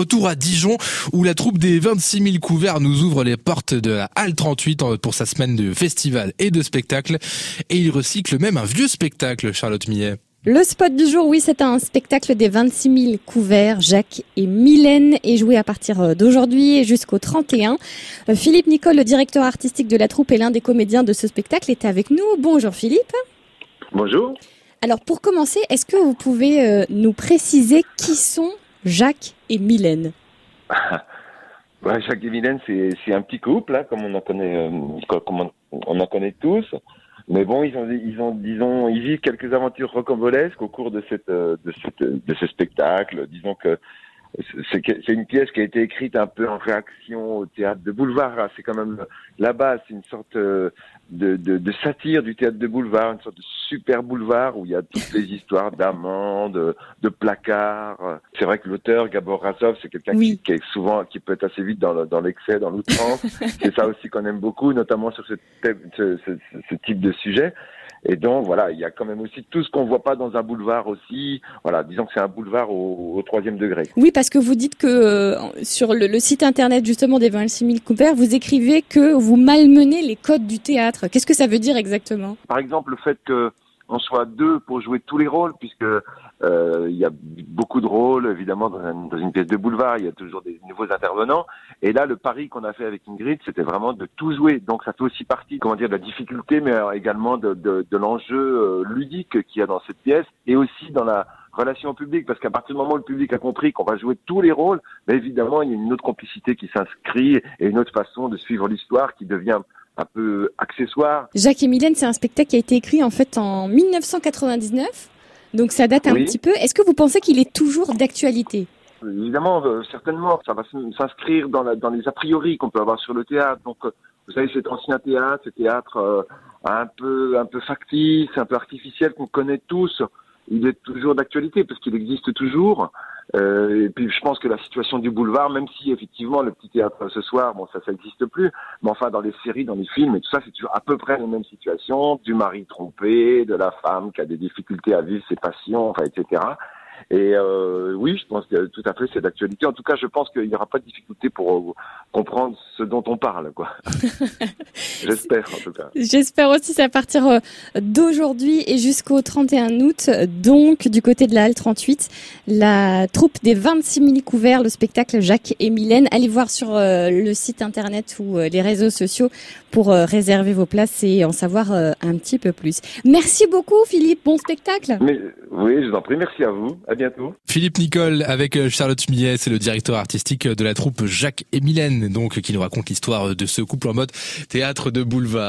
retour à Dijon où la troupe des 26 000 couverts nous ouvre les portes de la Halle 38 pour sa semaine de festival et de spectacle. Et il recycle même un vieux spectacle, Charlotte Millet. Le spot du jour, oui, c'est un spectacle des 26 000 couverts. Jacques et Mylène est joué à partir euh, d'aujourd'hui et jusqu'au 31. Euh, Philippe Nicole, le directeur artistique de la troupe et l'un des comédiens de ce spectacle, est avec nous. Bonjour Philippe. Bonjour. Alors pour commencer, est-ce que vous pouvez euh, nous préciser qui sont Jacques et Mylène Jacques et Mylène, c'est un petit couple, hein, comme on en connaît, comme on en connaît tous. Mais bon, ils ont, ils ont, ils vivent quelques aventures rocambolesques au cours de cette, euh, de cette, de ce spectacle. Disons que c'est une pièce qui a été écrite un peu en réaction au théâtre de boulevard. C'est quand même la base, c'est une sorte euh, de, satire du théâtre de boulevard, une sorte de super boulevard où il y a toutes les histoires d'amants, de, placards. C'est vrai que l'auteur Gabor Razov, c'est quelqu'un qui, qui, est souvent, qui peut être assez vite dans, l'excès, dans l'outrance. c'est ça aussi qu'on aime beaucoup, notamment sur ce, ce, ce, ce type de sujet. Et donc voilà, il y a quand même aussi tout ce qu'on voit pas dans un boulevard aussi. Voilà, disons que c'est un boulevard au, troisième degré. Oui, parce que vous dites que euh, sur le, site internet justement des 26 000 Coupers, vous écrivez que vous malmenez les codes du théâtre. Qu'est-ce que ça veut dire exactement? Par exemple, le fait que on soit deux pour jouer tous les rôles, puisque euh, il y a beaucoup de rôles évidemment dans, une pièce de boulevard, il y a toujours des nouveaux intervenants. Et là, le pari qu'on a fait avec Ingrid, c'était vraiment de tout jouer. Donc ça fait aussi partie, comment dire, de la difficulté, mais également de, de, de l'enjeu euh, ludique qu'il y a dans cette pièce, et aussi dans la relation au public, parce qu'à partir du moment où le public a compris qu'on va jouer tous les rôles, mais évidemment, il y a une autre complicité qui s'inscrit et une autre façon de suivre l'histoire qui devient un peu accessoire. Jacques et Mylène, c'est un spectacle qui a été écrit en fait en 1999, donc ça date un petit peu. Est-ce que vous pensez qu'il est toujours d'actualité? Évidemment, euh, certainement, ça va s'inscrire dans, dans les a priori qu'on peut avoir sur le théâtre. Donc, euh, vous savez, cet ancien théâtre, ce théâtre euh, un peu un peu factice, un peu artificiel qu'on connaît tous, il est toujours d'actualité parce qu'il existe toujours. Euh, et puis je pense que la situation du boulevard, même si effectivement le petit théâtre ce soir, bon ça ça n'existe plus, mais enfin dans les séries, dans les films et tout ça, c'est toujours à peu près les mêmes situations, du mari trompé, de la femme qui a des difficultés à vivre ses passions, enfin etc. Et euh, oui, je pense que tout à fait c'est d'actualité. En tout cas, je pense qu'il n'y aura pas de difficulté pour comprendre ce dont on parle, quoi. J'espère en tout cas. J'espère aussi. C'est à partir euh, d'aujourd'hui et jusqu'au 31 août. Donc, du côté de la Halle 38, la troupe des 26 mini couverts, le spectacle Jacques et Mylène. Allez voir sur euh, le site internet ou les réseaux sociaux pour réserver vos places et en savoir un petit peu plus. Merci beaucoup, Philippe. Bon spectacle. Mais, oui, je vous en prie. Merci à vous. À bientôt. Philippe Nicole avec euh, Charlotte Millet, c'est le directeur artistique de la troupe Jacques et donc qui nous raconte l'histoire de ce couple en mode théâtre de boulevard.